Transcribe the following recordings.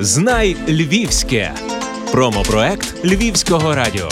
Знай Львівське. Промопроект Львівського радіо.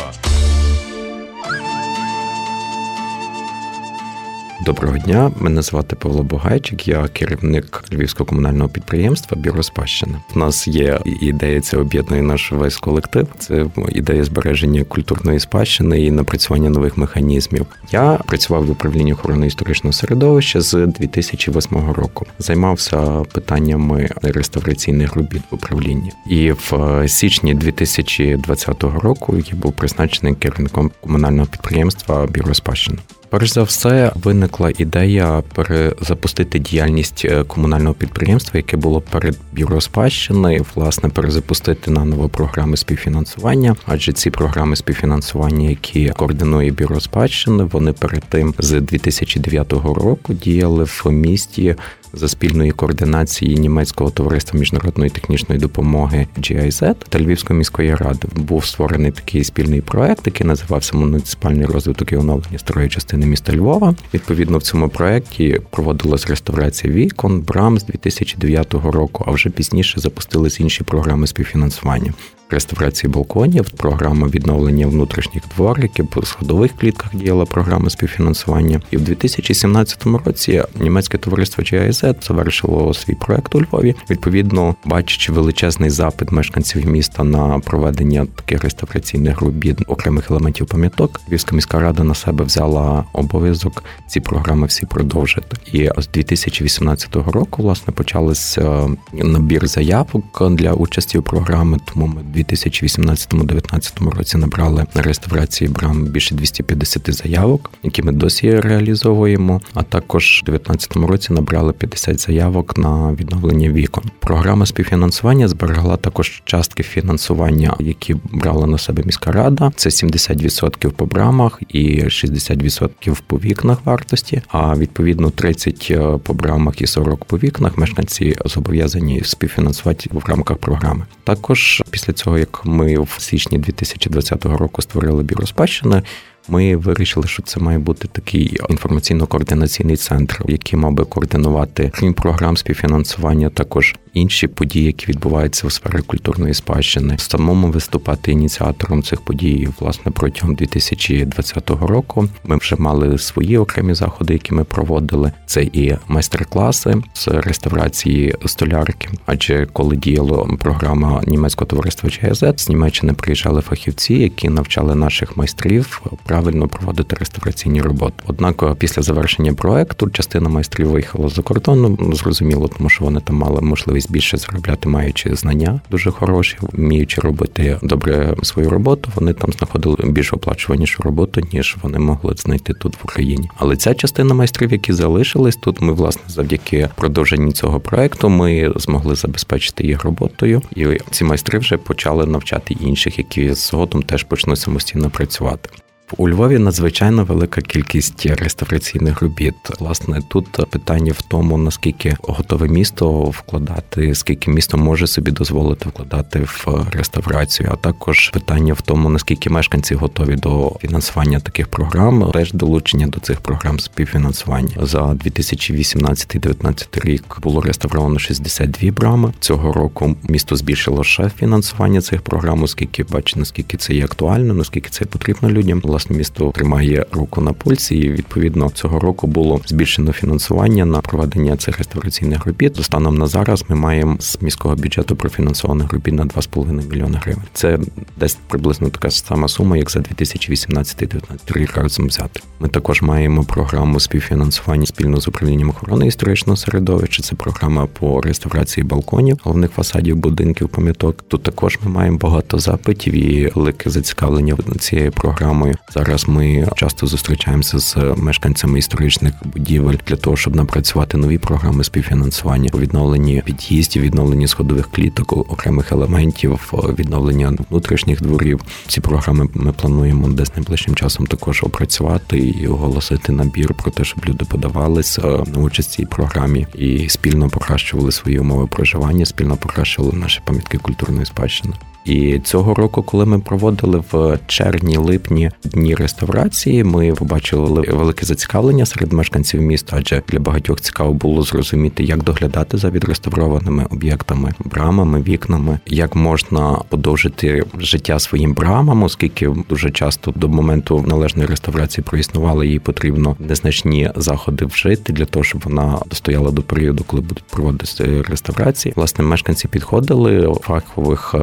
Доброго дня, мене звати Павло Бугайчик, я керівник львівського комунального підприємства Бюро спадщини. У нас є ідея, це об'єднує наш весь колектив. Це ідея збереження культурної спадщини і напрацювання нових механізмів. Я працював в управлінні охорони історичного середовища з 2008 року. Займався питаннями реставраційних робіт в управлінні. І в січні 2020 року я був призначений керівником комунального підприємства Бюро спадщини. Перш за все виникла ідея перезапустити діяльність е, комунального підприємства, яке було перед бюро спадщини, власне, перезапустити наново програми співфінансування, адже ці програми співфінансування, які координує бюро спадщини, вони перед тим з 2009 року діяли в місті за спільної координації німецького товариства міжнародної технічної допомоги GIZ та Львівської міської ради був створений такий спільний проект, який називався Муніципальний розвиток і оновлення старої частини міста Львова. Відповідно, в цьому проекті проводилась реставрація вікон, брам з 2009 року, а вже пізніше запустились інші програми співфінансування реставрації балконів, програма відновлення внутрішніх двориків, по сходових клітках діяла програма співфінансування. І в 2017 році німецьке товариство GIZ завершило свій проект у Львові. Відповідно, бачачи величезний запит мешканців міста на проведення таких реставраційних робіт окремих елементів пам'яток, Львівська міська рада на себе взяла обов'язок ці програми всі продовжити. І з 2018 року власне почалися набір заявок для участі у програми. Тому ми 2018-2019 році набрали на реставрації брам більше 250 заявок, які ми досі реалізовуємо. А також у 2019 році набрали 50 заявок на відновлення вікон. Програма співфінансування зберегла також частки фінансування, які брала на себе міська рада. Це 70% по брамах і 60% по вікнах вартості. А відповідно 30 е, по брамах і 40 по вікнах мешканці зобов'язані співфінансувати в рамках програми. Також після цього цього, як ми в січні 2020 року створили бюро спадщини, ми вирішили, що це має бути такий інформаційно-координаційний центр, який мав би координувати крім програм співфінансування, також інші події, які відбуваються у сфері культурної спадщини, самому виступати ініціатором цих подій. Власне, протягом 2020 року ми вже мали свої окремі заходи, які ми проводили. Це і майстер-класи з реставрації столярки. Адже коли діяла програма німецького товариства ЧСЗ, з Німеччини приїжджали фахівці, які навчали наших майстрів правильно проводити реставраційні роботи. Однак, після завершення проекту частина майстрів виїхала за кордон. Ну, зрозуміло, тому що вони там мали можливість більше заробляти, маючи знання дуже хороші, вміючи робити добре свою роботу. Вони там знаходили більш оплачуванішу роботу, ніж вони могли знайти тут в Україні. Але ця частина майстрів, які залишились тут, ми власне завдяки продовженні цього проекту ми змогли забезпечити їх роботою, і ці майстри вже почали навчати інших, які згодом теж почнуть самостійно працювати. У Львові надзвичайно велика кількість реставраційних робіт. Власне, тут питання в тому, наскільки готове місто вкладати, скільки місто може собі дозволити вкладати в реставрацію, а також питання в тому, наскільки мешканці готові до фінансування таких програм, теж долучення до цих програм співфінансування за 2018-2019 рік було реставровано 62 брами. Цього року місто збільшило ще фінансування цих програм, оскільки бачить, наскільки це є актуально, наскільки це потрібно людям власне місто тримає руку на пульсі, і відповідно цього року було збільшено фінансування на проведення цих реставраційних робіт. Станом на зараз ми маємо з міського бюджету профінансованих робіт на 2,5 мільйони гривень. Це десь приблизно така сама сума, як за 2018-2019 рік разом взяти. Ми також маємо програму співфінансування спільно з управлінням охорони історичного середовища. Це програма по реставрації балконів, головних фасадів будинків пам'яток. Тут також ми маємо багато запитів і велике зацікавлення цією програмою. Зараз ми часто зустрічаємося з мешканцями історичних будівель для того, щоб напрацювати нові програми співфінансування, відновлення під'їздів, відновлення сходових кліток, окремих елементів, відновлення внутрішніх дворів. Ці програми ми плануємо десь найближчим часом також опрацювати і оголосити набір про те, щоб люди подавалися на участь цій програмі і спільно покращували свої умови проживання, спільно покращували наші пам'ятки культурної спадщини. І цього року, коли ми проводили в червні-липні дні реставрації, ми побачили велике зацікавлення серед мешканців міста, адже для багатьох цікаво було зрозуміти, як доглядати за відреставрованими об'єктами, брамами, вікнами, як можна подовжити життя своїм брамам, оскільки дуже часто до моменту належної реставрації проіснували їй потрібно незначні заходи вжити для того, щоб вона достояла до періоду, коли будуть проводити реставрації. Власне, мешканці підходили фахових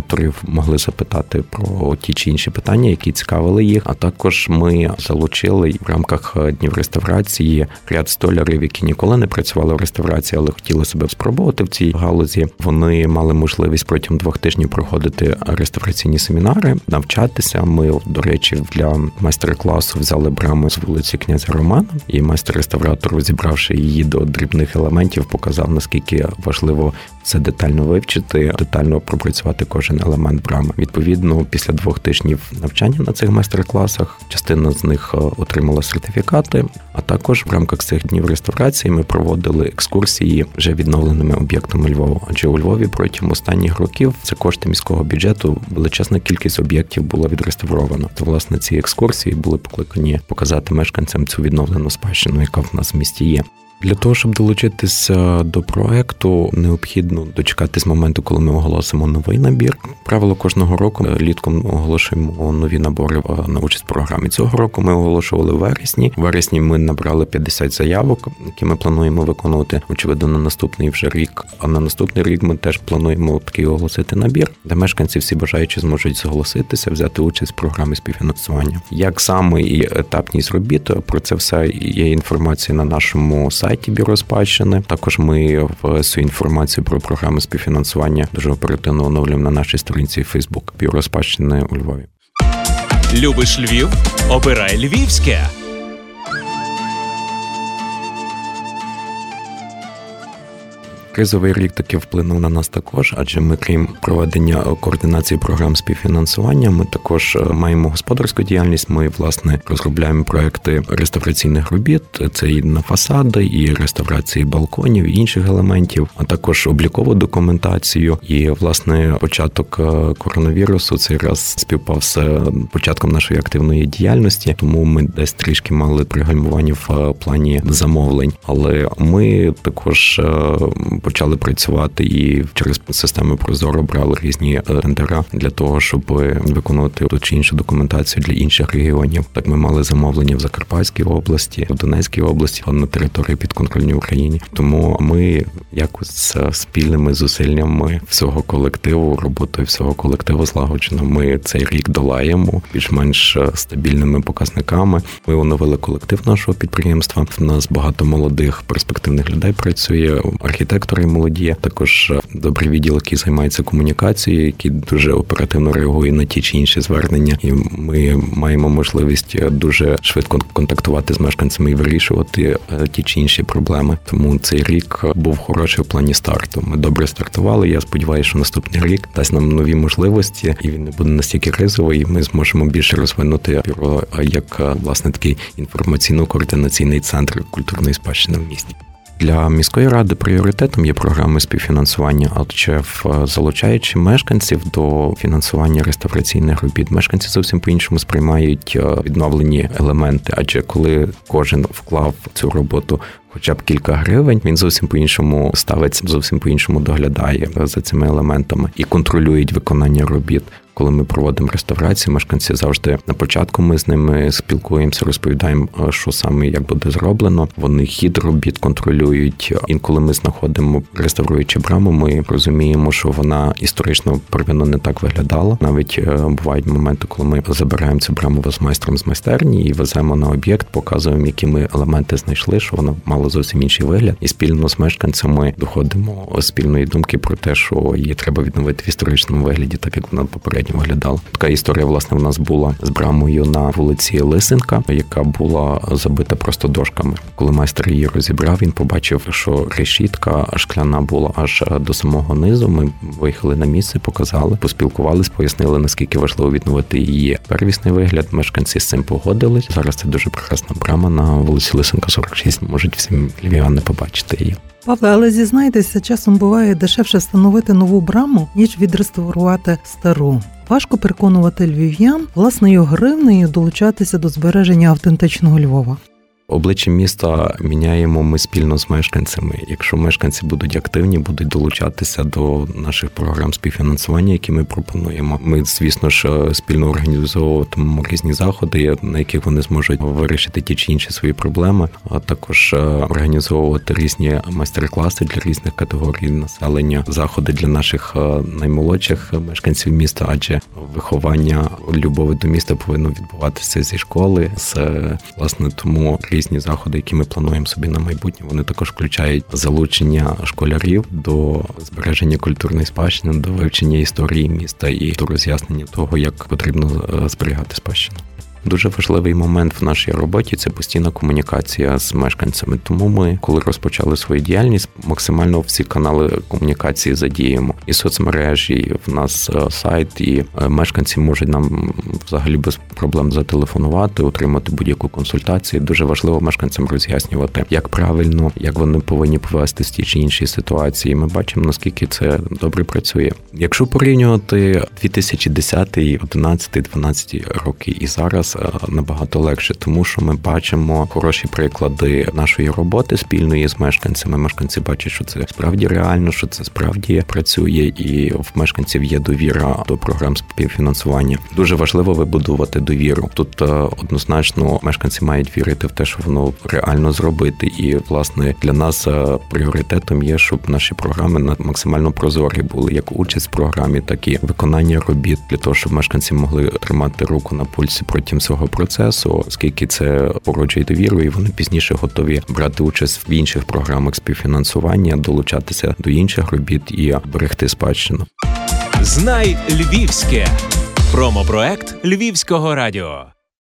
реставраторів, могли запитати про ті чи інші питання, які цікавили їх. А також ми залучили в рамках днів реставрації ряд столярів, які ніколи не працювали в реставрації, але хотіли себе спробувати в цій галузі. Вони мали можливість протягом двох тижнів проходити реставраційні семінари, навчатися. Ми, до речі, для майстер-класу взяли браму з вулиці князя Романа, і майстер-реставратор, розібравши її до дрібних елементів, показав наскільки важливо все детально вивчити, детально пропрацювати кожен елемент брами. Відповідно, після двох тижнів навчання на цих майстер-класах частина з них е, отримала сертифікати. А також в рамках цих днів реставрації ми проводили екскурсії вже відновленими об'єктами Львова. Адже у Львові протягом останніх років за кошти міського бюджету величезна кількість об'єктів була відреставрована. То власне ці екскурсії були покликані показати мешканцям цю відновлену спадщину, яка в нас в місті є. Для того щоб долучитися до проекту, необхідно дочекатись моменту, коли ми оголосимо новий набір. Правило кожного року літком оголошуємо нові набори на участь в програмі. Цього року ми оголошували в вересні. В вересні ми набрали 50 заявок, які ми плануємо виконувати. Очевидно, на наступний вже рік. А на наступний рік ми теж плануємо такий оголосити набір, де мешканці всі бажаючі зможуть зголоситися, взяти участь в програмі співфінансування. Як саме і етапність робіт, про це все є інформація на нашому сайті сайті бюро спадщини. Також ми всю інформацію про програми співфінансування дуже оперативно оновлюємо на нашій сторінці Facebook бюро спадщини у Львові. Любиш Львів? Обирай Львівське. Кризовий рік таки вплинув на нас також, адже ми, крім проведення координації програм співфінансування, ми також е, маємо господарську діяльність. Ми власне розробляємо проекти реставраційних робіт. Це і на фасади, і реставрації балконів, і інших елементів, а також облікову документацію. І власне початок е, коронавірусу цей раз співпав з е, початком нашої активної діяльності, тому ми десь трішки мали пригальмування в плані замовлень. Але ми також працювати і через систему Прозоро брали різні е, тендера для того, щоб виконувати ту чи іншу документацію для інших регіонів. Так ми мали замовлення в Закарпатській області, в Донецькій області, на території підконтрольній Україні. Тому ми якось спільними зусиллями всього колективу, роботою всього колективу злагоджено. Ми цей рік долаємо більш-менш е, стабільними показниками. Ми оновили колектив нашого підприємства. В нас багато молодих перспективних людей працює архітектор архітектори молоді, також е, добрий відділ, який займається комунікацією, який дуже оперативно реагує на ті чи інші звернення, і ми маємо можливість е, дуже швидко контактувати з мешканцями і вирішувати е, ті чи інші проблеми. Тому цей рік був хороший в плані старту. Ми добре стартували. Я сподіваюся, що наступний рік дасть нам нові можливості, і він не буде настільки кризовий. і Ми зможемо більше розвинути бюро як власне такий інформаційно-координаційний центр культурної спадщини в місті. Для міської ради пріоритетом є програми співфінансування, адже залучаючи мешканців до фінансування реставраційних робіт, мешканці зовсім по іншому сприймають е, відновлені елементи. Адже коли кожен вклав цю роботу. Хоча б кілька гривень, він зовсім по іншому ставиться, зовсім по іншому доглядає за цими елементами і контролюють виконання робіт коли ми проводимо реставрацію, мешканці завжди на початку ми з ними спілкуємося, розповідаємо, що саме як буде зроблено. Вони хід робіт контролюють. Інколи ми знаходимо реставруючи браму, ми розуміємо, що вона історично первинно не так виглядала. Навіть е, бувають моменти, коли ми забираємо цю браму з майстром з майстерні і веземо на об'єкт, показуємо, які ми елементи знайшли, що вона мала зовсім інший вигляд, і спільно з мешканцями доходимо спільної думки про те, що її треба відновити в історичному вигляді, так як вона попередньо сьогодні виглядала. Така історія власне в нас була з брамою на вулиці Лисенка, яка була забита просто дошками. Коли майстер її розібрав, він побачив, що решітка шкляна була аж до самого низу. Ми виїхали на місце, показали, поспілкувались, пояснили наскільки важливо відновити її первісний вигляд. Мешканці з цим погодились. Зараз це дуже прекрасна брама на вулиці Лисенка, 46. Можуть всім львів'яни побачити її. Павле, але зізнайтеся, часом буває дешевше встановити нову браму, ніж відреставрувати стару. Важко переконувати львів'ян власною гривнею долучатися до збереження автентичного Львова. Обличчя міста міняємо ми спільно з мешканцями. Якщо мешканці будуть активні, будуть долучатися до наших програм співфінансування, які ми пропонуємо. Ми, звісно ж, е, спільно організовуватимемо різні заходи, на яких вони зможуть вирішити ті чи інші свої проблеми, а також е, організовувати різні майстер-класи для різних категорій населення, заходи для наших е, наймолодших мешканців міста, адже виховання любові до міста повинно відбуватися зі школи, з власне тому різні заходи, які ми плануємо собі на майбутнє. Вони також включають залучення школярів до збереження культурної спадщини, до вивчення історії міста і до роз'яснення того, як потрібно е, зберігати спадщину. Дуже важливий момент в нашій роботі це постійна комунікація з мешканцями. Тому ми, коли розпочали свою діяльність, максимально всі канали комунікації задіємо. І соцмережі, і в нас е, сайт, і е, мешканці можуть нам взагалі без проблем зателефонувати, отримати будь-яку консультацію. Дуже важливо мешканцям роз'яснювати, як правильно, як вони повинні повести в ті чи інші ситуації. Ми бачимо наскільки це добре працює. Якщо порівнювати 2010, 11, 12 роки і зараз зараз е, набагато легше, тому що ми бачимо хороші приклади нашої роботи спільної з мешканцями. Мешканці бачать, що це справді реально, що це справді працює, і в мешканців є довіра до програм співфінансування. Дуже важливо вибудувати довіру. Тут е, однозначно мешканці мають вірити в те, що воно реально зробити, і власне для нас е, пріоритетом є, щоб наші програми максимально прозорі були як участь в програмі, так і виконання робіт для того, щоб мешканці могли тримати руку на пульсі протягом цього процесу, оскільки це породжує довіру, і вони пізніше готові брати участь в інших програмах співфінансування, долучатися до інших робіт і берегти спадщину. Знай Львівське промопроект Львівського радіо.